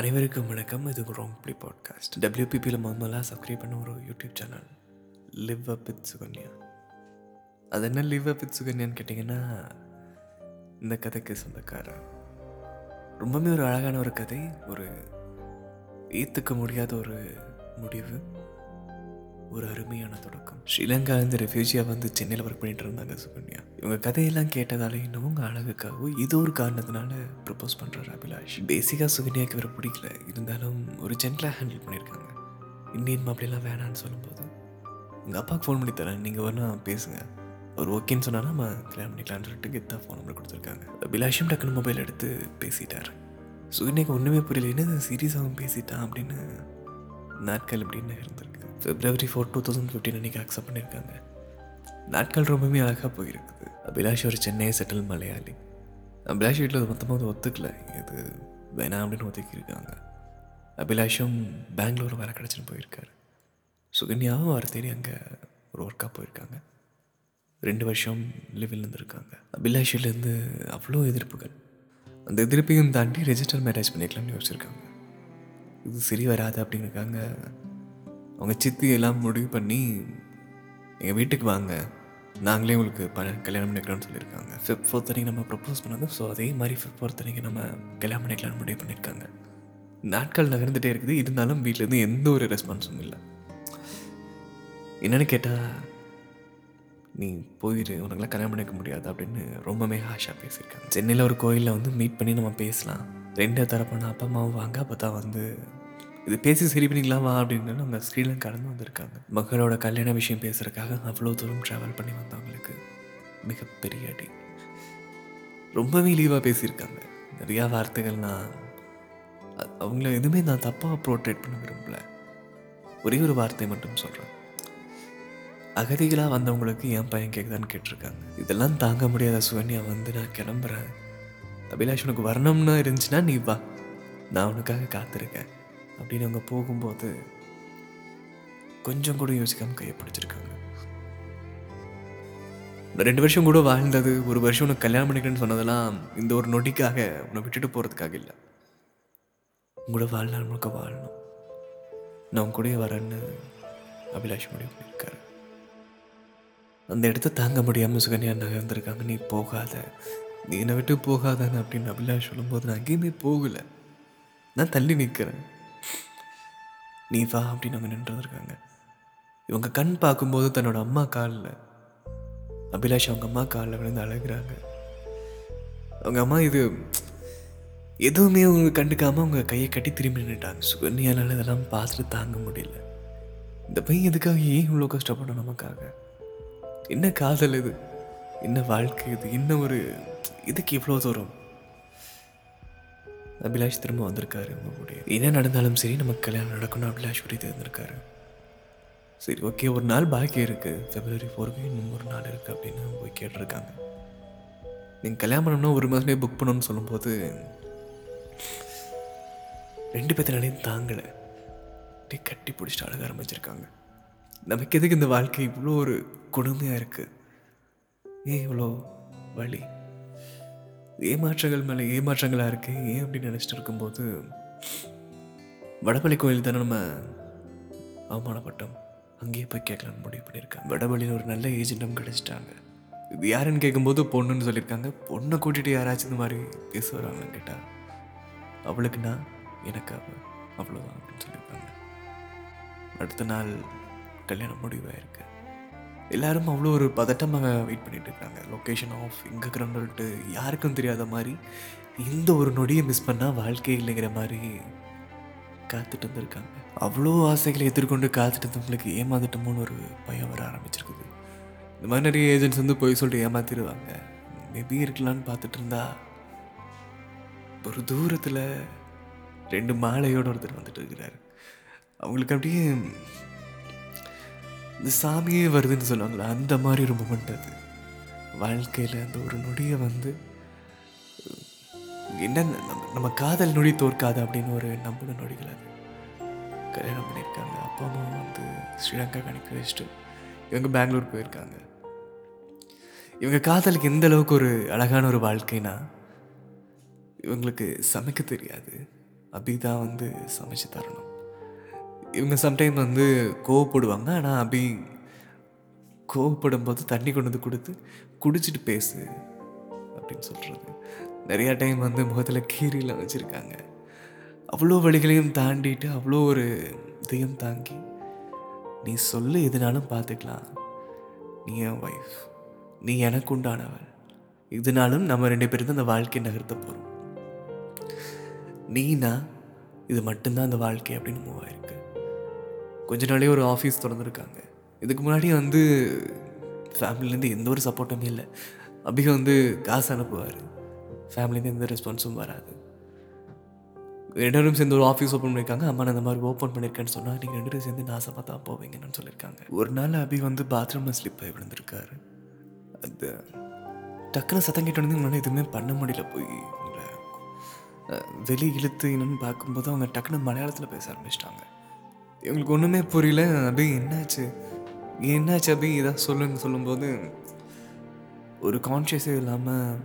அனைவருக்கும் வணக்கம். இது ராங் பிடி பாட்காஸ்ட். டபிள்யூபிபியில் மாமலாக சப்ஸ்கிரைப் பண்ண ஒரு YouTube channel live up with Sukanya அது என்ன லிவ் அப் வித் சுகன்யான்னு கேட்டிங்கன்னா இந்த கதைக்கு சொந்தக்காரன் ரொம்பவே ஒரு அழகான ஒரு கதை ஒரு ஏற்றுக்க முடியாத ஒரு முடிவு. ஒரு அருமையான தொடக்கம். ஸ்ரீலங்கா இந்த ரெஃப்யூஜியாக வந்து சென்னையில் ஒர்க் பண்ணிட்டு இருந்தாங்க சுகன்யா. இவங்க கதையெல்லாம் கேட்டதால இன்னும் உங்கள் அழகுக்காகவும் இது ஒரு காரணத்தினால ப்ரப்போஸ் பண்ணுறாரு அபிலாஷ். பேசிக்காக சுகன்யாக்கு வேறு பிடிக்கல. இருந்தாலும் ஒரு ஜென்டலாக ஹேண்டில் பண்ணியிருக்காங்க இந்தியன் மாப்பிள்ளைலாம் வேணான்னு சொல்லும்போது உங்கள் அப்பாவுக்கு ஃபோன் பண்ணி தரேன். நீங்கள் வேணால் பேசுங்க. அவர் ஓகேன்னு சொன்னால் நம்ம கல்யாணம் பண்ணிக்கலாம்னு சொல்லிட்டு கெத்தா ஃபோன் நம்பர் கொடுத்துருக்காங்க. அபிலாஷும் டக்குனு மொபைல் எடுத்து பேசிட்டார். சுகன்யாக்கு ஒன்றுமே புரியல. என்ன சீரியஸாகவும் பேசிட்டான்? அப்படின்னு நாட்கள் இப்படின்னு இருந்திருக்கு February four two thousand fifteen அன்றைக்கி அக்செப்ட் பண்ணியிருக்காங்க நாட்கள் ரொம்பவுமே அழகாக போயிருக்குது. அபிலாஷ் ஒரு சென்னை செட்டில் மலையாளி. அபிலாஷ் வீட்டில் மொத்தமாக வந்து ஒத்துக்கல. இது வேணாம் அப்படின்னு ஒதுக்கியிருக்காங்க. அபிலாஷும் பெங்களூர் வேலை கிடச்சின்னு போயிருக்காரு. சுகன்யாவும் அவர் தேடி அங்கே ஒரு ஒர்க்காக போயிருக்காங்க. ரெண்டு வருஷம் லிவில் இருந்திருக்காங்க. அபிலாஷிலேருந்து அவ்வளோ எதிர்ப்புகள். அந்த எதிர்ப்பையும் தாண்டி ரெஜிஸ்டர் மேரேஜ் பண்ணிக்கலாம்னு யோசிச்சிருக்காங்க. இது சரி வராது அப்படிங்கிறக்காங்க அவங்க சித்தி எல்லாம் முடிவு பண்ணி எங்கள் வீட்டுக்கு வாங்க. நாங்களே உங்களுக்கு ப கல்யாணம் பண்ணிக்கலாம்னு சொல்லியிருக்காங்க. ஃபிஃப்த் ஃபோர்த் அன்றைக்கி நம்ம ப்ரப்போஸ் பண்ணது ஸோ அதே மாதிரி ஃபிஃப்த் ஃபோர்த் அன்றைக்கி நம்ம கல்யாணம் பண்ணிக்கலாம்னு முடிவு பண்ணியிருக்காங்க. நாட்கள் நகர்ந்துகிட்டே இருக்குது. இருந்தாலும் வீட்டிலேருந்து எந்த ஒரு ரெஸ்பான்ஸும் இல்லை. என்னன்னு கேட்டால் நீ போயிடு உனக்குலாம் கல்யாணம் பண்ணிக்க முடியாது அப்படின்னு ரொம்பவே ஹாஷாக பேசியிருக்காங்க. சென்னையில் ஒரு கோயிலில் வந்து மீட் பண்ணி நம்ம பேசலாம். ரெண்டு தரப்பான அப்பா அம்மாவும் வாங்க அப்போ தான் வந்து இது பேசி சரி பண்ணிக்கலாமா வா அப்படின்னு நம்ம கடந்து வந்திருக்காங்க. மகளோட கல்யாண விஷயம் பேசுகிறக்காக அவ்வளோ தூரம் ட்ராவல் பண்ணி வந்தவங்களுக்கு மிகப்பெரிய அடி. ரொம்பவே லீவாக பேசியிருக்காங்க. நிறையா வார்த்தைகள்னா அவங்கள எதுவுமே நான் தப்பாக ப்ரோட்ரேட் பண்ண விரும்பல. ஒரே ஒரு வார்த்தை மட்டும் சொல்கிறேன் அகதிகளாக வந்தவங்களுக்கு என் பையன் கேட்குதான்னு கேட்டிருக்காங்க. இதெல்லாம் தாங்க முடியாத சுகன்யா வந்து நான் கிளம்புறேன். அபிலாஷ் உனக்கு வரணும்னு இருந்துச்சுன்னா நீ வா. நான் உனக்காக காத்திருக்கேன். அப்படின்னு அவங்க போகும்போது கொஞ்சம் கூட யோசிக்காமல் கையை பிடிச்சிருக்காங்க. ரெண்டு வருஷம் கூட வாழ்ந்தது ஒரு வருஷம் உனக்கு கல்யாணம் பண்ணிக்கிறேன்னு சொன்னதெல்லாம் இந்த ஒரு நொடிக்காக உன்னை விட்டுட்டு போகிறதுக்காக இல்லை. உங்களோட வாழ்நாள் முழுக்க வாழணும். நான் உன் வரேன்னு அபிலாஷ் முடிவு பண்ணியிருக்காரு. அந்த இடத்த தாங்க முடியாமல் சுகன்யா நகர்ந்துருக்காங்க. நீ போகாத. நீ என்னை விட்டு போகாதானே அப்படின்னு அபிலாஷ் சொல்லும்போது நான் எங்கேயுமே போகலை. நான் தள்ளி நிற்கிறேன். நீ வா அப்படின்னு அவங்க நின்றுருக்காங்க இவங்க கண் பார்க்கும்போது தன்னோட அம்மா காலில் அபிலாஷ் அவங்க அம்மா காலில் விழுந்து அழகுறாங்க. அவங்க அம்மா இது எதுவுமே அவங்க கண்டுக்காமல் அவங்க கையை கட்டி திரும்பி நின்றுட்டாங்க. சுகன்யானால இதெல்லாம் பார்த்துட்டு தாங்க முடியல. இந்த பையன் எதுக்காக ஏன் இவ்வளோ கஷ்டப்படும் நமக்காக? என்ன காதல் இது? என்ன வாழ்க்கை இது? என்ன ஒரு இதுக்கு இவ்வளோ தூரம்? அபிலாஷ் திரும்ப வந்திருக்காரு உங்களுடைய என்ன நடந்தாலும் சரி நமக்கு கல்யாணம் நடக்கணும் அபிலாஷ் உறுதி இருந்திருக்காரு சரி ஓகே ஒரு நாள் பாக்கி இருக்குது ஃபெப்ரவரி ஃபோருக்கு இன்னும் ஒரு நாள் இருக்குது அப்படின்னு போய் கேட்டிருக்காங்க. நீங்கள் கல்யாணம் பண்ணணும்னா ஒரு மாதமே புக் பண்ணணும்னு சொல்லும்போது ரெண்டு பேர்த்தினாலையும் தாங்கலை. அப்படியே கட்டி பிடிச்சிட்டு அழக ஆரம்பிச்சிருக்காங்க. நமக்கு எதுக்கு இந்த வாழ்க்கை இவ்வளோ ஒரு கொடுமையாக இருக்குது ஏன் இவ்வளோ வழி ஏமாற்றங்கள் மேலே ஏமாற்றங்களாக இருக்கு? ஏன் அப்படின்னு நினச்சிட்டு இருக்கும்போது வடபள்ளி கோயில் தானே நம்ம அவமானப்பட்டோம். அங்கேயே போய் கேட்கலான்னு முடிவு பண்ணியிருக்காங்க வடபள்ளியில் ஒரு நல்ல ஏஜென்ட்டும் கிடச்சிட்டாங்க. இது யாருன்னு கேட்கும்போது பொண்ணுன்னு சொல்லியிருக்காங்க. பொண்ணை கூட்டிகிட்டு யாராச்சும் இந்த மாதிரி பேச வராங்கன்னு கேட்டால் அவளுக்கு நான் எனக்கு அவள் அவ்வளோதான் அப்படின்னு சொல்லியிருக்காங்க. அடுத்த நாள் கல்யாணம் முடிவாயிருக்கு. எல்லாரும் அவ்வளோ ஒரு பதட்டமாக வெயிட் பண்ணிகிட்டு இருக்காங்க. லொக்கேஷன் ஆஃப் எங்கே இருக்கிறோன்னு யாருக்கும் தெரியாத மாதிரி இந்த ஒரு நொடியை மிஸ் பண்ணால் வாழ்க்கை இல்லைங்கிற மாதிரி காத்துட்டு இருந்திருக்காங்க அவ்வளோ ஆசைகளை எதிர்கொண்டு காத்துட்டு இருந்தவங்களுக்கு ஏமாந்துட்டோமோன்னு ஒரு பயம் வர ஆரம்பிச்சிருக்குது. இந்த மாதிரி நிறைய ஏஜென்ட்ஸ் வந்து போய் சொல்லிட்டு ஏமாத்திடுவாங்க. மேபி இருக்கலான்னு பார்த்துட்டு இருந்தா ஒரு தூரத்தில் ரெண்டு மாலையோட ஒருத்தர் வந்துட்டு இருக்கிறாரு. அவங்களுக்கு அப்படியே இந்த சாமியே வருதுன்னு சொல்லுவாங்களா அந்த மாதிரி ஒரு மூமெண்ட் அது. வாழ்க்கையில் அந்த ஒரு நொடியை வந்து என்ன நம்ம நம்ம காதல் நொடி தோற்காது அப்படின்னு ஒரு நம்பின நொடிகள் அது. கல்யாணம் பண்ணியிருக்காங்க. அப்பா அம்மா வந்து ஸ்ரீலங்கா கணக்கு வச்சுட்டு இவங்க பெங்களூர் போயிருக்காங்க. இவங்க காதலுக்கு எந்த அளவுக்கு ஒரு அழகான ஒரு வாழ்க்கைனா இவங்களுக்கு சமைக்க தெரியாது. அப்படி தான் வந்து சமைச்சு தரணும். இவங்க சம்டைம் வந்து கோவப்படுவாங்க. ஆனால் அபி கோவப்படும் போது தண்ணி கொண்டு வந்து கொடுத்து குடிச்சிட்டு பேசு அப்படின்னு சொல்கிறது நிறையா டைம் வந்து முகத்தில் கீரிலாம் வச்சுருக்காங்க. அவ்வளோ வழிகளையும் தாண்டிட்டு அவ்வளோ ஒரு இதையும் தாங்கி நீ சொல்லு எதுனாலும் பார்த்துக்கலாம் நீ என் ஒய்ஃப் நீ எனக்கு உண்டானவள். இதனாலும் நம்ம ரெண்டு பேரும் தான் அந்த வாழ்க்கையை நகர்த்த போகிறோம் நீனா இது மட்டும்தான் அந்த வாழ்க்கை அப்படின்னு மூவ் ஆயிருக்கு. கொஞ்ச நாளே ஒரு ஆஃபீஸ் திறந்துருக்காங்க. இதுக்கு முன்னாடி வந்து ஃபேமிலிலேருந்து எந்த ஒரு சப்போர்ட்டுமே இல்லை. அபி வந்து காசு அனுப்புவார். ஃபேமிலிலேருந்து எந்த ரெஸ்பான்ஸும் வராது. ரெண்டு பேரும் சேர்ந்து ஒரு ஆஃபீஸ் ஓப்பன் பண்ணியிருக்காங்க அம்மா நான் இந்த மாதிரி ஓப்பன் பண்ணியிருக்கேன்னு சொன்னால் நீங்கள் ரெண்டு பேரும் சேர்ந்து நாசமாக தான் போவீங்கன்னு சொல்லியிருக்காங்க ஒரு நாள் அபி வந்து பாத்ரூமில் ஸ்லிப் ஆகி விழுந்திருக்காரு. அது டக்குன்னு சத்தம் கேட்டோடனே உங்களால் எதுவுமே பண்ண முடியல போய். வெளி இழுத்து என்னன்னு பார்க்கும்போது அவங்க டக்குன்னு மலையாளத்தில் பேச ஆரம்பிச்சிட்டாங்க. எங்களுக்கு ஒன்றுமே புரியல. அபி என்னாச்சு? என்னாச்சு அபி? இதான் சொல்லுன்னு சொல்லும்போது ஒரு கான்ஷியஸே இல்லாமல்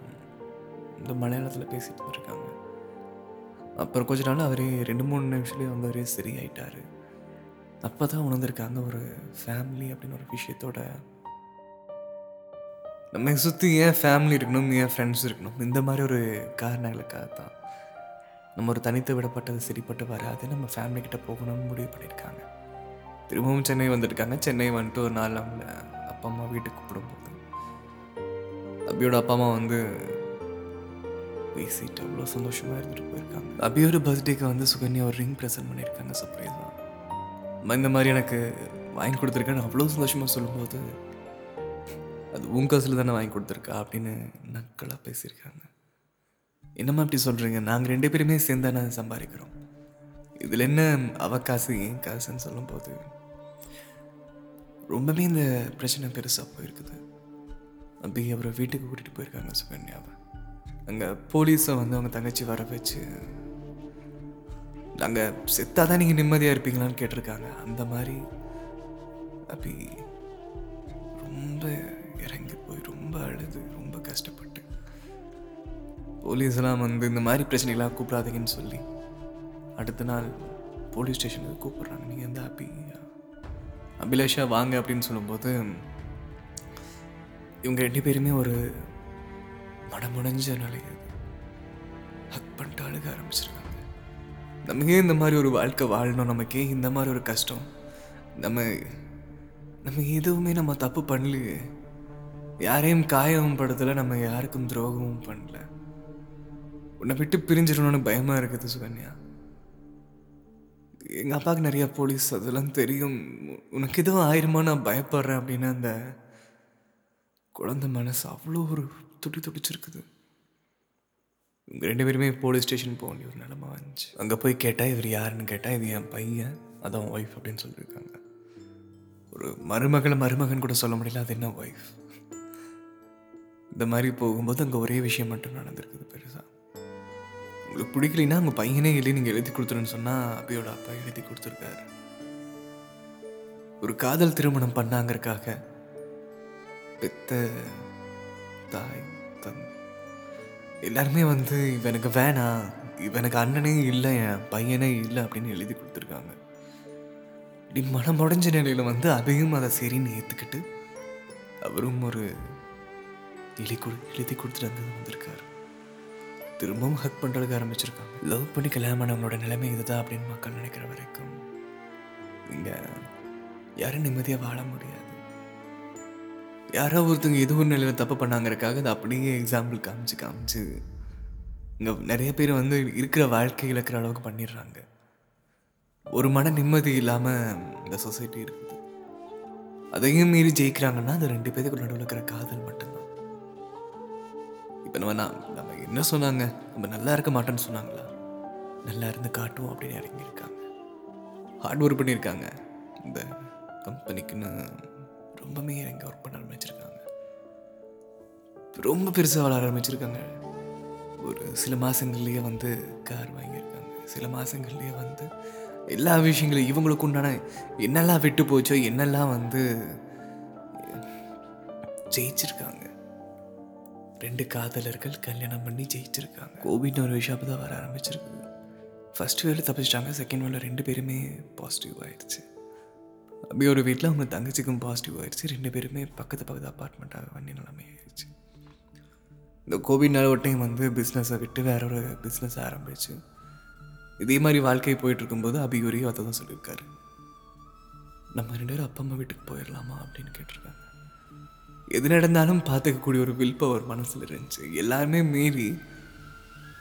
இந்த மலையாளத்தில் பேசிட்டு இருக்காங்க. அப்புறம் கொஞ்ச நாள் அவரே ரெண்டு மூணு நிமிஷத்துலேயே வந்து அவரே சரியாயிட்டார். அப்போ தான் உணர்ந்திருக்காங்க ஒரு ஃபேமிலி அப்படின்னு ஒரு விஷயத்தோட. நம்ம சுற்றி ஏன் ஃபேமிலி இருக்கணும் ஏன் ஃப்ரெண்ட்ஸ் இருக்கணும்? இந்த மாதிரி ஒரு காரணங்களுக்காக தான் நம்ம ஒரு தனித்து விடப்பட்டது சரிப்பட்டு வராது. நம்ம ஃபேமிலி கிட்ட போகணும்னு முடிவு பண்ணியிருக்காங்க. திரும்பவும் சென்னை வந்திருக்காங்க. சென்னை வந்துட்டு ஒரு நாள் அவங்கள அப்பா அம்மா வீட்டுக்கு கூப்பிடும்போது அபியோட அப்பா அம்மா வந்து பேசிட்டு அவ்வளோ சந்தோஷமாக இருந்துட்டு போயிருக்காங்க. அபியோட பர்த்டேக்கு வந்து சுகன்யா ஒரு ரிங் ப்ரெசென்ட் பண்ணியிருக்காங்க சர்ப்ரைஸாக இந்த மாதிரி எனக்கு வாங்கி கொடுத்துருக்கேன்னு அவ்வளோ சந்தோஷமாக சொல்லும்போது அது உன் காசில் தானே வாங்கி கொடுத்துருக்கா? அப்படின்னு நக்கலாக பேசியிருக்காங்க. என்னம்மா அப்படி சொல்கிறீங்க நாங்கள் ரெண்டு பேருமே சேர்ந்து தானே சம்பாதிக்கிறோம். இதில் என்ன அவ காசு ஏன் காசுன்னு சொல்லும்போது ரொம்பவே இந்த பிரச்சனை பெருசாக போயிருக்குது. அப்படி அவரை வீட்டுக்கு கூட்டிகிட்டு போயிருக்காங்க சுகன்யாவை அங்கே போலீஸை வந்து அவங்க தங்கச்சி வர வச்சு நாங்கள் செத்தாதான் நீங்கள் நிம்மதியாக இருப்பீங்களான்னு கேட்டிருக்காங்க. அந்த மாதிரி அப்படி ரொம்ப இறங்கி போய் ரொம்ப அழுது ரொம்ப கஷ்டப்பட்டு. போலீஸ்லாம் வந்து இந்த மாதிரி பிரச்சனைகளாக கூப்பிடாதீங்கன்னு சொல்லி அடுத்த நாள் போலீஸ் ஸ்டேஷனுக்கு கூப்பிட்றாங்க. நீங்கள் வந்து ஹாப்பி அபிலாஷா வாங்க அப்படின்னு சொல்லும்போது இவங்க ரெண்டு பேருமே ஒரு மனமுடைஞ்ச நிலை ஹக் பண்ணிட்டு அழுக ஆரம்பிச்சிருக்காங்க. நமக்கு ஏன் இந்த மாதிரி ஒரு வாழ்க்கை வாழணும்? நமக்கு ஏன் இந்த மாதிரி ஒரு கஷ்டம்? நம்ம நம்ம எதுவுமே நம்ம தப்பு பண்ணலையே. யாரையும் காயமும் படுத்தலை நம்ம யாருக்கும் துரோகமும் பண்ணல. உன்னை விட்டு பிரிஞ்சிடணும்னு பயமாக இருக்குது சுகன்யா. எங்கள் அப்பாவுக்கு நிறையா போலீஸ் அதெல்லாம் தெரியும். உனக்கு எதுவும் ஆயிருமா நான் பயப்படுறேன் அப்படின்னா அந்த குழந்தை மனசு அவ்வளோ ஒரு துடி துடிச்சிருக்குது. இவங்க ரெண்டு பேருமே போலீஸ் ஸ்டேஷன் போக வேண்டிய ஒரு நிலமை வந்துச்சு. அங்கே போய் கேட்டால் இவர் யாருன்னு கேட்டால் இது என் பையன் அதான் ஒய்ஃப் அப்படின்னு சொல்லியிருக்காங்க. ஒரு மருமகளை மருமகன் கூட சொல்ல முடியல அது என்ன ஒய்ஃப் இந்த மாதிரி போகும்போது அங்கே ஒரே விஷயம் மட்டும் நடந்திருக்குது பெருசாக உங்களுக்கு பிடிக்கலைன்னா உங்கள் பையனே இல்லை நீங்கள் எழுதி கொடுத்துருன்னு சொன்னால் அபியோட அப்பா எழுதி கொடுத்துருக்காரு. ஒரு காதல் திருமணம் பண்ணாங்கறக்காக பெத்த தாய் தன் எல்லாருமே வந்து இவனுக்கு வேணாம் இவனுக்கு அண்ணனே இல்லை என் பையனே இல்லை அப்படின்னு எழுதி கொடுத்துருக்காங்க. இப்படி மனம் உடஞ்ச நிலையில் வந்து அதையும் அதை சரின்னு ஏற்றுக்கிட்டு அவரும் ஒரு எழுதி கொடு எழுதி கொடுத்துட்டு வந்து வந்திருக்காரு. திரும்பவும் ஹக் பண்ணுறதுக்கு ஆரம்பிச்சிருக்காங்க. லவ் பண்ணி கல்யாணம் பண்ணவங்களோட நிலைமை இதுதான் அப்படின்னு மக்கள் நினைக்கிற வரைக்கும் இங்கே யாரும் நிம்மதியாக வாழ முடியாது. யாரோ ஒருத்தவங்க ஏதோ ஒரு நிலையில் தப்பு பண்ணாங்கிறக்காக அதை அப்படியே எக்ஸாம்பிள் காமிச்சு காமிச்சு இங்கே நிறைய பேர் வந்து இருக்கிற வாழ்க்கை இழக்கிற அளவுக்கு பண்ணிடுறாங்க. ஒரு மன நிம்மதி இல்லாமல் இந்த சொசைட்டி இருக்குது. அதையும் மீறி ஜெயிக்கிறாங்கன்னா அது ரெண்டு பேருக்கு நடுவில் இருக்கிற காதல் மட்டும்தான். இப்போ நம்ம நான் நம்ம என்ன சொன்னாங்க? நம்ம நல்லா இருக்க மாட்டோம்னு சொன்னாங்களா? நல்லா இருந்து காட்டுவோம் அப்படின்னு இறங்கியிருக்காங்க. ஹார்ட் ஒர்க் பண்ணியிருக்காங்க. இந்த கம்பெனிக்குன்னு ரொம்பவே இறங்கி ஒர்க் பண்ண ஆரம்பிச்சிருக்காங்க. ரொம்ப பெருசாக வளர ஆரம்பிச்சிருக்காங்க. ஒரு சில மாதங்கள்லேயே வந்து கார் வாங்கியிருக்காங்க. சில மாதங்கள்லேயே வந்து எல்லா விஷயங்களும் இவங்களுக்கு உண்டான என்னெல்லாம் விட்டு போச்சோ என்னெல்லாம் வந்து ஜெயிச்சிருக்காங்க. ரெண்டு காதலர்கள் கல்யாணம் பண்ணி ஜெயிச்சிருக்காங்க. கோவிட்னு ஒரு விஷயம் அப்போ தான் வர ஆரம்பிச்சிருக்கு. ஃபஸ்ட் வேவில் தப்பிச்சிட்டாங்க செகண்ட் வேவில் ரெண்டு பேருமே பாசிட்டிவ் ஆயிடுச்சு. அப்படி ஒரு வீட்டில் அவங்க தங்கச்சிக்கும் பாசிட்டிவ் ஆயிடுச்சு ரெண்டு பேருமே பக்கத்து பக்கத்து அப்பார்ட்மெண்ட்டாக வண்டி நிலைமை ஆயிடுச்சு. இந்த கோவிட்னால ஒரு டைம் வந்து பிஸ்னஸை விட்டு வேற ஒரு பிஸ்னஸ் ஆரம்பிச்சு. இதே மாதிரி வாழ்க்கை போயிட்டு இருக்கும்போது அபியூரியும் அதை தான் சொல்லியிருக்காரு. நம்ம ரெண்டு பேரும் அப்பா அம்மா வீட்டுக்கு போயிடலாமா அப்படின்னு கேட்டிருக்காங்க. எது நடந்தாலும் பார்த்துக்கக்கூடிய ஒரு வில் பவர் மனசில் இருந்துச்சு. எல்லாருமே மீறி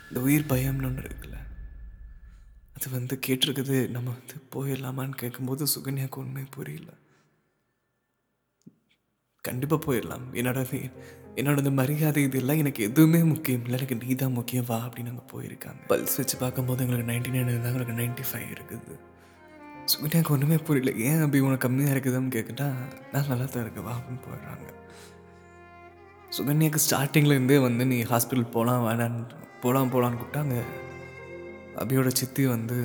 இந்த உயிர் பயம்னு ஒன்று இருக்குல்ல அது வந்து கேட்டிருக்குது நம்ம வந்து போயிடலாமான்னு கேட்கும்போது சுகன்யாவுக்கு உண்மை புரியல. கண்டிப்பாக போயிடலாம். என்னோட என்னோட மரியாதை இதெல்லாம் எனக்கு எதுவுமே முக்கியம் இல்லை. எனக்கு நீ தான் முக்கியம் வா அப்படின்னு அங்கே போயிருக்காங்க. பல்ஸ் வச்சு பார்க்கும்போது எங்களுக்கு நைன்டி நைன் இருந்தால் எங்களுக்கு நைன்டி ஃபைவ் இருக்குது. சுகன்யாவுக்கு ஒன்றுமே புரியல. ஏன் அப்படி உனக்கு கம்மியாக இருக்குதுன்னு கேட்குட்டா நான் நல்லா தான் இருக்கு வா அப்படின்னு போயிடுறாங்க. சுகன்யாவுக்கு ஸ்டார்டிங்லேருந்தே வந்து நீ ஹாஸ்பிட்டல் போகலாம் வேணான்னு போகலாம் போகலான்னு கூப்பிட்டாங்க. அபியோட சித்தி வந்து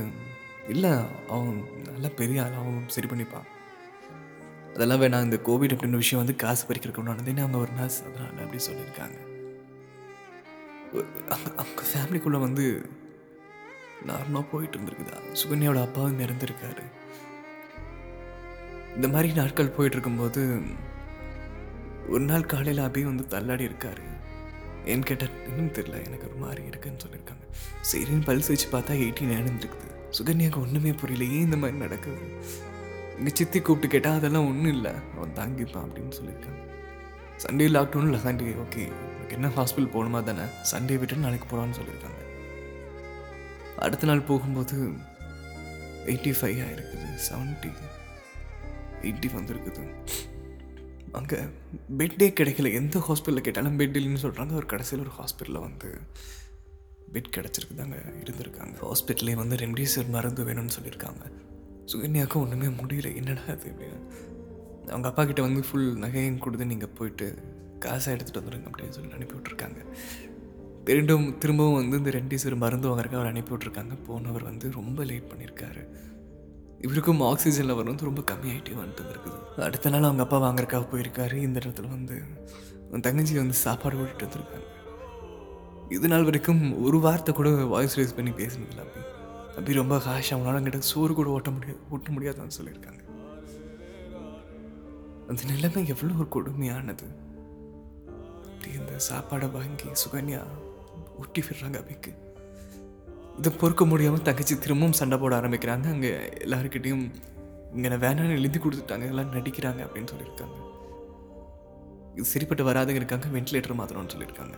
இல்லை அவன் நல்லா பெரிய ஆள் அவன் சரி பண்ணிப்பான். அதெல்லாம் வேணாம் இந்த கோவிட் அப்படின்ற விஷயம் வந்து காசு பறிக்கிறதுக்கு நடந்தேன்னு அவங்க ஒரு நர்ஸ் அதனால அப்படி சொல்லியிருக்காங்க. அவங்க ஃபேமிலிக்குள்ளே வந்து நார்மலாக போயிட்டு இருந்திருக்குதா? சுகன்யாவோட அப்பாவும் இறந்துருக்காரு இந்த மாதிரி நாட்கள் போயிட்டு இருக்கும்போது ஒரு நாள் காலையில் அபி வந்து தள்ளாடி இருக்காரு. ஏன்னு கேட்டால் இன்னும் தெரியல எனக்கு ஒரு மாதிரி இருக்குன்னு சொல்லியிருக்காங்க. சரின்னு பல்ஸ் வச்சு பார்த்தா எயிட்டி நைன் இருக்குது சுகன்யாவுக்கு ஒன்றுமே புரியல ஏன் இந்த மாதிரி நடக்குது? எங்கள் சித்தி கூப்பிட்டு கேட்டால் அதெல்லாம் ஒன்றும் இல்லை அவன் தாங்கிப்பான் அப்படின்னு சொல்லியிருக்காங்க. சண்டே லாக்டவுன் இல்லை சண்டே ஓகே என்ன ஹாஸ்பிட்டல் போகணுமா தானே சண்டே விட்டு நாளைக்கு போகலான்னு சொல்லியிருக்காங்க. அடுத்த நாள் போகும்போது எயிட்டி ஃபைவ் ஆகிருக்குது செவன்ட்டி எயிட்டி வந்திருக்குது. அங்கே பெட்டே கிடைக்கல. எந்த ஹாஸ்பிட்டலில் கேட்டாலும் பெட் இல்லைன்னு சொல்கிறாங்க ஒரு கடைசியில் ஒரு ஹாஸ்பிட்டலில் வந்து பெட் கிடச்சிருக்குதாங்க இருந்திருக்காங்க. ஹாஸ்பிட்டலே வந்து ரெம்டிசிவிர் மருந்து வேணும்னு சொல்லியிருக்காங்க. சுகன்யாவுக்கும் ஒன்றுமே முடியல. என்னடா அது அப்படின்னு அவங்க அப்பா கிட்ட வந்து ஃபுல் நகையும் கொடுத்து நீங்கள் போயிட்டு காசை எடுத்துகிட்டு வந்துடுங்க அப்படின்னு சொல்லி அனுப்பி விட்ருக்காங்க திருண்டும் திரும்பவும் வந்து இந்த ரெம்டிசிவிர் மருந்து வாங்குறக்கு அவர் அனுப்பி விட்ருக்காங்க போனவர் வந்து ரொம்ப லேட் பண்ணியிருக்காரு. இவருக்கும் ஆக்சிஜன் லெவல் வந்து ரொம்ப கம்மியாயிட்டே வந்துட்டு வந்துருக்குது அடுத்த நாள் அவங்க அப்பா வாங்குறக்காக போயிருக்காரு. இந்த இடத்துல வந்து தங்கச்சி வந்து சாப்பாடு போட்டுட்டு வந்திருக்காங்க. இது நாள் வரைக்கும் ஒரு வார்த்தை கூட வாய்ஸ் ரைஸ் பண்ணி பேசினதில்ல அப்படி அப்படி ரொம்ப ஹாஷ் அவங்களால கிட்ட சோறு கூட ஓட்ட முடியாது ஓட்ட முடியாதான்னு சொல்லியிருக்காங்க. அந்த நிலைமை எவ்வளோ ஒரு கொடுமையானது. அப்படி இந்த சாப்பாடை வாங்கி சுகன்யா ஒட்டி விடுறாங்க அபிக்கு. இதை பொறுக்க முடியாமல் தங்கச்சி திரும்பவும் சண்டை போட ஆரம்பிக்கிறாங்க. அங்கே எல்லாருக்கிட்டையும் இங்கே வேணான்னு எழுதி கொடுத்துட்டாங்க. எல்லாம் நடிக்கிறாங்க அப்படின்னு சொல்லியிருக்காங்க. இது சரிப்பட்டு வராதுங்க இருக்காங்க. வென்டிலேட்டர் மாத்திரம்னு சொல்லியிருக்காங்க.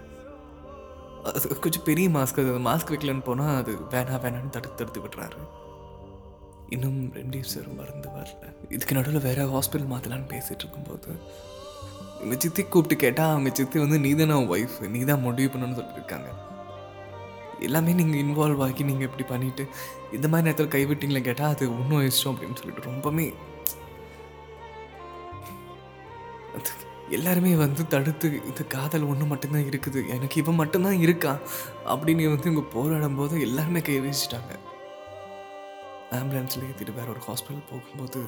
அது கொஞ்சம் பெரிய மாஸ்க் அது மாஸ்க் வைக்கலன்னு போனால் அது வேணாம் வேணான்னு தடுத்து தடுத்து விட்டுறாரு இன்னும் ரெம்டிசிவிர் மருந்து வரல. இதுக்கு நடுவில் வேற ஹாஸ்பிட்டல் மாற்றலான்னு பேசிகிட்டு இருக்கும்போது எங்கள் சித்தி கூப்பிட்டு கேட்டால் அவங்க சித்தி வந்து நீ தான் ஒய்ஃப் நீ தான் முடிவு பண்ணணும்னு சொல்லியிருக்காங்க. எல்லாமே நீங்கள் இன்வால்வ் ஆகி நீங்கள் இப்படி பண்ணிட்டு இந்த மாதிரி நேரத்தில் கைவிட்டிங்களே கேட்டால் அது இன்னும் இஷ்டம் அப்படின்னு சொல்லிட்டு ரொம்பவுமே எல்லாருமே வந்து தடுத்து இந்த காதல் ஒன்று மட்டும்தான் இருக்குது. எனக்கு இவன் மட்டும்தான் இருக்கான் அப்படின்னு வந்து இவங்க போராடும் போது எல்லாருமே கை வீசிட்டாங்க. ஆம்புலன்ஸில் ஏற்றிட்டு வேற ஒரு ஹாஸ்பிட்டல் போகும்போது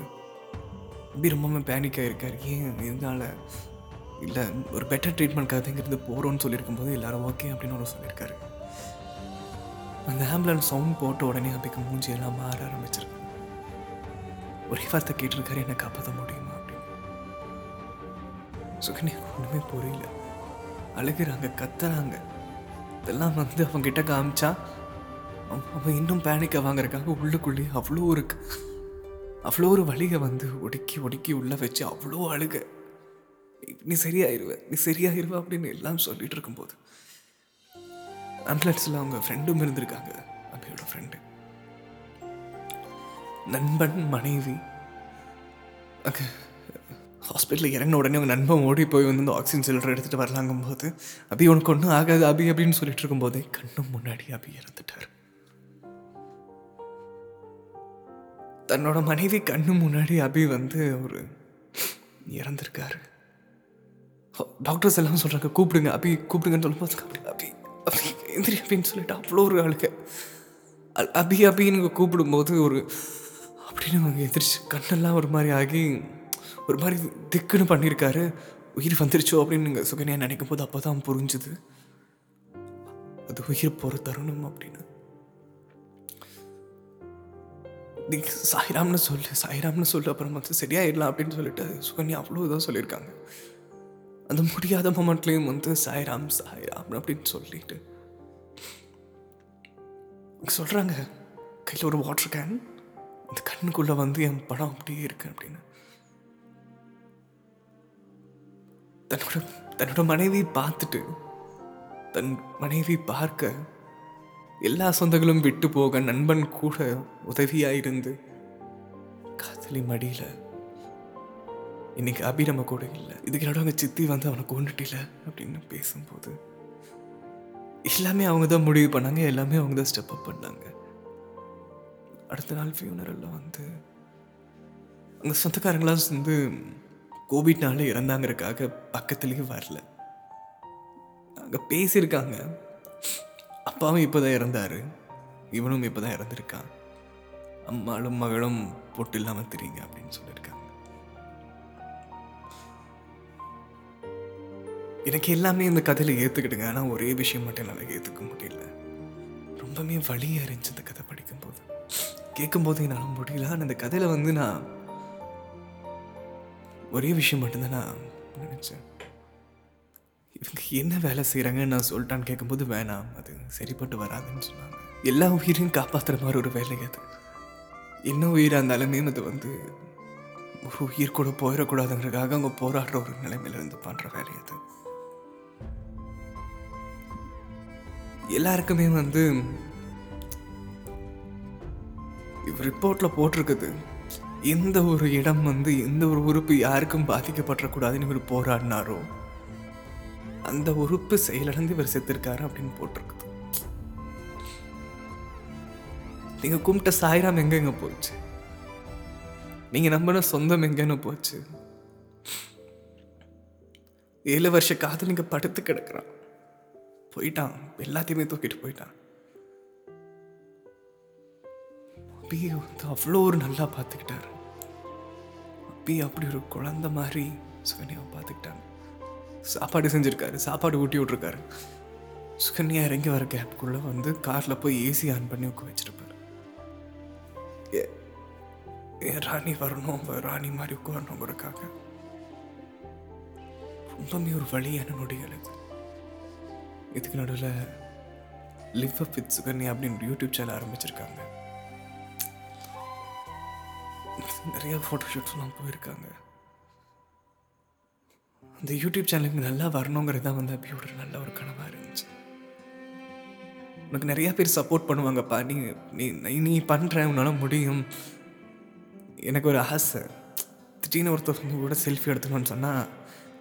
அப்படி ரொம்பவுமே பேனிக் ஆகிருக்காரு ஏன் இதனால் இல்லை ஒரு பெட்டர் ட்ரீட்மெண்ட்காக இங்கேருந்து போகிறோன்னு சொல்லியிருக்கும் போது எல்லாரும் ஓகே அப்படின்னு ஒரு சொல்லியிருக்காரு. அந்த ஆம்புலன்ஸ் சவுண்ட் போட்ட உடனே அபிக்கு மூஞ்சி எல்லாம் மாற ஆரம்பிச்சிருக்கு. ஒரே வார்த்தை கேட்டிருக்காரு என்னை காப்பாற்ற முடியுமா? அப்படின்னு. சுகன்யா ஒன்றுமே புரியல. அழுகிறாங்க கத்துறாங்க. இதெல்லாம் வந்து அவங்க கிட்ட காமிச்சா அவன் அவன் இன்னும் பேனிக்க வாங்குறதுக்காக உள்ளுக்குள்ளேயே அவ்வளோ ஒரு அவ்வளோ ஒரு வலியை வந்து ஒடுக்கி ஒடுக்கி உள்ளே வச்சு அவ்வளோ அழுக. நீ சரியாயிருவ நீ சரியாயிருவ அப்படின்னு எல்லாம் சொல்லிட்டு இருக்கும்போது ஆம்புலன்ஸில் அவங்க ஃப்ரெண்டும் இருந்திருக்காங்க. அபியோட ஃப்ரெண்டு நண்பன் மனைவி. அங்கே ஹாஸ்பிட்டலில் இறங்கின உடனே அவங்க நண்பன் ஓடி போய் வந்து இந்த ஆக்சிஜன் சிலிண்டர் எடுத்துகிட்டு வரலாங்கும் போது அபி உனக்கு ஒன்றும் ஆகாது அபி அப்படின்னு சொல்லிட்டு இருக்கும்போதே கண்ணும் முன்னாடி அபி இறந்துட்டார். தன்னோட மனைவி கண்ணு முன்னாடி அபி வந்து ஒரு இறந்துருக்காரு. டாக்டர்ஸ் எல்லாம் சொல்கிறாங்க கூப்பிடுங்க அபி கூப்பிடுங்கன்னு சொல்லும்போது அப்படி அபி அபி. எந்திரி அப்படின்னு சொல்லிட்டு அவ்வளோ ஒரு ஆளுக்கு. அ- அபி அபின்னு கூப்பிடும்போது ஒரு அப்படின்னு அவங்க எந்திரிச்சு கண்ணெல்லாம் ஒரு மாதிரி ஆகி ஒரு மாதிரி திக்குன்னு பண்ணியிருக்காரு. உயிர் வந்துருச்சோ அப்படின்னு நீங்கள் சுகன்யா நினைக்கும் போது அப்போ தான் புரிஞ்சுது. அது உயிர் போகிற தருணம் அப்படின்னு. நீ சாய்ராம்னு சொல்லு சாய்ராம்னு சொல்லு அப்புறம் வந்து சரியாயிடலாம் அப்படின்னு சொல்லிட்டு சுகன்யா அவ்வளோ இதாக சொல்லியிருக்காங்க. அந்த முடியாத மொமெண்ட்லேயும் வந்து சாய்ராம் சாய்ராம் அப்படின்னு சொல்லிட்டு சொல்கிறாங்க கையில் ஒரு வாட்டர் கேன் இந்த கண்ணுக்குள்ளே வந்து என் படம் அப்படியே இருக்கு அப்படின்னு. தன்னோட தன்னோட மனைவி பார்த்துட்டு தன் மனைவி பார்க்க எல்லா சொந்தங்களும் விட்டு போக நண்பன் கூட உதவியாக இருந்து காதலி மடியில் இன்னைக்கு அபி நம்ம கூட இல்லை. இதுக்கு என்னோட அவங்க சித்தி வந்து அவனை கொண்டுட்டில அப்படின்னு பேசும்போது எல்லாமே அவங்க தான் முடிவு பண்ணாங்க எல்லாமே அவங்க தான் ஸ்டெப் அப் பண்ணாங்க. அடுத்த நாள் ஃபியூனரில் வந்து அவங்க சொந்தக்காரங்களாம் வந்து கோவிட்னால இறந்தாங்கிறக்காக பக்கத்துலேயும் வரல. அங்கே பேசியிருக்காங்க. அப்பாவும் இப்போ தான் இறந்தாரு. இவனும் இப்போ தான் இறந்துருக்கான். அம்மாளும் மகளும் பொட்டு இல்லாமல் தெரியுங்க அப்படின்னு சொல்லியிருக்காங்க. எனக்கு எல்லாமே இந்த கதையில் ஏற்றுக்கிட்டுங்க ஆனால் ஒரே விஷயம் மட்டும் என்னால் ஏற்றுக்க முடியல. ரொம்பவே வழியாக இருந்துச்சு இந்த கதை படிக்கும்போது. கேட்கும்போது என்னால் முடியல. ஆனால் இந்த கதையில் வந்து நான் ஒரே விஷயம் மட்டும்தான் நான் நினச்சேன். இவங்க என்ன வேலை செய்கிறாங்கன்னு நான் சொல்லிட்டான்னு கேட்கும்போது வேணாம். அது சரிப்பட்டு வராதுன்னு சொன்னாங்க. எல்லா உயிரையும் காப்பாற்றுற மாதிரி ஒரு வேலை அது. என்ன உயிராக இருந்தாலுமே அது வந்து ஒரு உயிர் கூட போயிடக்கூடாதுங்கிறதுக்காக அவங்க போராடுற ஒரு நிலைமையில இருந்து பண்ணுற வேலை அது. எல்லாருக்குமே வந்து ரிப்போர்ட்டில் போட்டிருக்குது. எந்த ஒரு இடம் வந்து எந்த ஒரு உறுப்பு யாருக்கும் பாதிக்கப்படக்கூடாதுன்னு இவர் போராடினாரோ அந்த உறுப்பு செயலிழந்து இவர் செத்துருக்காரு அப்படின்னு போட்டிருக்குது. நீங்க கும்பிட்ட சாய்ராம் எங்கெங்க போச்சு? நீங்க நம்பின சொந்தம் எங்கன்னு போச்சு? ஏழு வருஷ நீங்க படுத்து கிடக்குறான். போயிட்டான். எல்லாத்தையுமே தூக்கிட்டு போயிட்டான். அப்படியே வந்து அவ்வளோ ஒரு நல்லா பார்த்துக்கிட்டாரு. அப்பியே அப்படி ஒரு குழந்த மாதிரி சுகன்யாவை பார்த்துக்கிட்டாங்க. சாப்பாடு செஞ்சுருக்காரு. சாப்பாடு ஊட்டி விட்ருக்காரு சுகன்யா இறங்கி வர கேப்புக்குள்ளே வந்து காரில் போய் ஏசி ஆன் பண்ணி உட்க வச்சிருப்பார். ஏ- ஏன் ராணி வரணும் ராணி மாதிரி உட்காரணுங்கிறக்காக ரொம்பவுமே ஒரு வழியான நொடிகள் இது இதுக்கு நடுவில் லிவ் அப் வித் சுகன்யா அப்படின்னு யூடியூப் சேனல் ஆரம்பிச்சிருக்காங்க. நிறைய ஃபோட்டோஷூட்ஸ்லாம் போயிருக்காங்க. அந்த யூடியூப் சேனலுக்கு நல்லா வரணுங்கிறது தான் வந்து அபியோட நல்ல ஒரு கனவாக இருந்துச்சு. உனக்கு நிறையா பேர் சப்போர்ட் பண்ணுவாங்கப்பா. நீ நீ நீ- பண்ணுற உன்னால் முடியும். எனக்கு ஒரு ஆசை. திடீர்னு ஒருத்தர் கூட செல்ஃபி எடுத்துக்கணும்னு சொன்னால்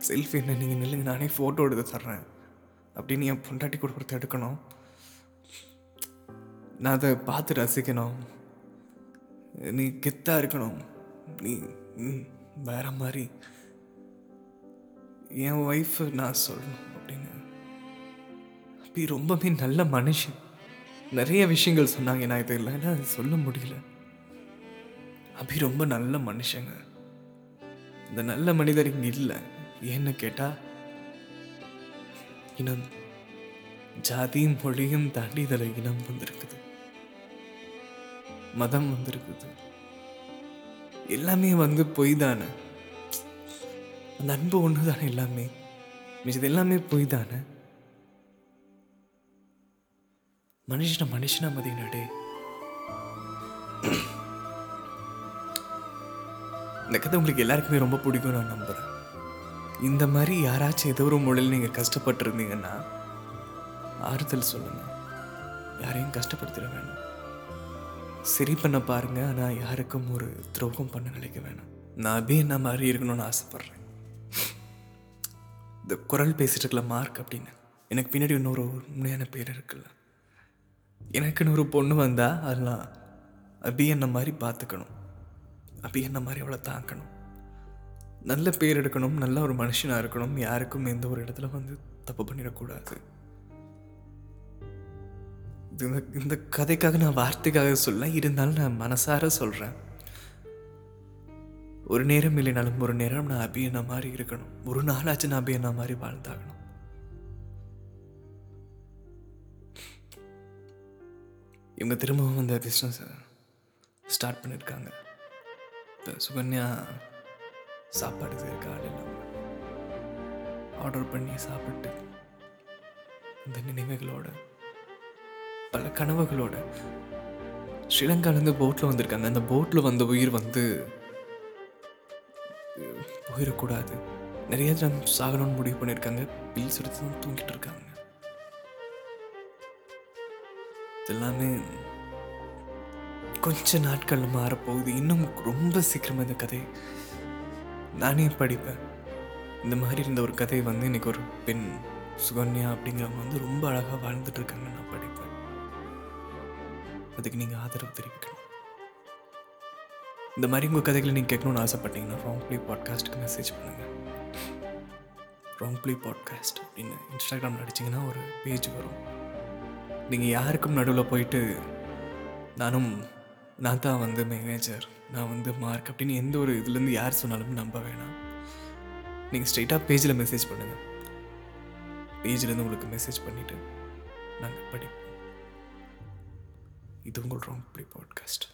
செல்ஃபி என்ன நீங்கள் நில்லுங்க நானே ஃபோட்டோ எடுத்து தர்றேன். அப்படின்னு என் பொண்டாட்டி கூட ஒருத்தர் எடுக்கணும். நான் அதை பார்த்து ரசிக்கணும். நீ கெத்தாக இருக்கணும். நீ வேற மாதிரி. என் ஒய்ஃப் நான் சொல்லணும் அப்படின்னு. அப்படி ரொம்பவே நல்ல மனுஷன். நிறைய விஷயங்கள் சொன்னாங்க. நான் இது இல்லைன்னா அது சொல்ல முடியல. அபி ரொம்ப நல்ல மனுஷங்க. இந்த நல்ல மனிதர் இங்கே இல்லை. ஏன்னு கேட்டால் இனம் ஜாதியும் மொழியும் தாண்டி இதில் இனம் வந்திருக்குது. மதம் வந்திருக்குது. எல்லாமே வந்து பொய் தானே அந்த அன்பு ஒன்று தானே எல்லாமே? மிச்சது எல்லாமே பொய் தானே மனுஷனை மனுஷனா மதியினடே. இந்த கதை உங்களுக்கு எல்லாருக்குமே ரொம்ப பிடிக்கும் நான் நம்புறேன். இந்த மாதிரி யாராச்சும் ஏதோ ஒரு மொழியில் நீங்கள் கஷ்டப்பட்டுருந்தீங்கன்னா ஆறுதல் சொல்லுங்க. யாரையும் கஷ்டப்படுத்திட வேணாம். சரி பண்ண பாருங்க ஆனால் யாருக்கும் ஒரு துரோகம் பண்ண நினைக்க வேணாம். நான் அபி என்ன மாதிரி இருக்கணும்னு ஆசைப்பட்றேன்? இந்த குரல் பேசிட்டு இருக்கல மார்க் அப்படின்னு. எனக்கு பின்னாடி இன்னொரு உண்மையான பேர் இருக்குல்ல. எனக்குன்னு ஒரு பொண்ணு வந்தால் அதெல்லாம் அபி என்ன மாதிரி பார்த்துக்கணும்? அபி என்ன மாதிரி அவளை தாங்கணும்? நல்ல பேர் எடுக்கணும் நல்ல ஒரு மனுஷனாக இருக்கணும். யாருக்கும் எந்த ஒரு இடத்துல வந்து தப்பு பண்ணிடக்கூடாது. இந்த இந்த கதைக்காக நான் வார்த்தைக்காக சொல்ல இருந்தாலும் நான் மனசார சொல்கிறேன் ஒரு நேரம் இல்லைனாலும் ஒரு நேரம் நான் அபியனா என்ன மாதிரி இருக்கணும். ஒரு நாளாச்சு நான் அபியனா மாதிரி வாழ்ந்தாகணும். இவங்க திரும்பவும் அந்த பிஸ்னஸை ஸ்டார்ட் பண்ணியிருக்காங்க இப்போ சுகன்யா சாப்பாடு காலையில் ஆர்டர் பண்ணி சாப்பிட்டு இந்த நினைவுகளோட பல கனவுகளோட ஸ்ரீலங்காலேருந்து போட்டில் வந்திருக்காங்க. அந்த போட்டில் வந்த உயிர் வந்து உயிரக்கூடாது போயிடக்கூடாது. நிறைய ஜனம் சாகணும்னு முடிவு பண்ணியிருக்காங்க. பில்ஸ் எடுத்து தூங்கிட்டு இருக்காங்க. இதெல்லாமே கொஞ்ச நாட்கள் மாறப்போகுது. இன்னும் ரொம்ப சீக்கிரமாக இந்த கதை நானே படிப்பேன். இந்த மாதிரி இருந்த ஒரு கதை வந்து இன்னைக்கு ஒரு பெண் சுகன்யா அப்படிங்கிறவங்க வந்து ரொம்ப அழகாக வாழ்ந்துட்டு இருக்காங்க நான் படிப்பேன். அதுக்கு நீங்கள் ஆதரவு தெரிவிக்கணும். இந்த மாதிரி உங்கள் கதைகளை நீங்கள் கேட்கணும்னு ஆசைப்பட்டீங்கன்னா ராங் ப்ளே பாட்காஸ்ட்டுக்கு மெசேஜ் பண்ணுங்கள் ராங் ப்ளே பாட்காஸ்ட் அப்படின்னு இன்ஸ்டாகிராமில் அடிச்சிங்கன்னா ஒரு பேஜ் வரும். நீங்கள் யாருக்கும் நடுவில் போயிட்டு நானும் நான் தான் வந்து மேனேஜர் நான் வந்து மார்க் அப்படின்னு எந்த ஒரு இதுலேருந்து யார் சொன்னாலும் நம்ப வேணாம். நீங்கள் ஸ்ட்ரெயிட்டாக பேஜில் மெசேஜ் பண்ணுங்கள் பேஜ்லேருந்து உங்களுக்கு மெசேஜ் பண்ணிவிட்டு நாங்கள் படிப்போம். இது உங்கள் ரொம்ப ப்ளே பாட்காஸ்ட்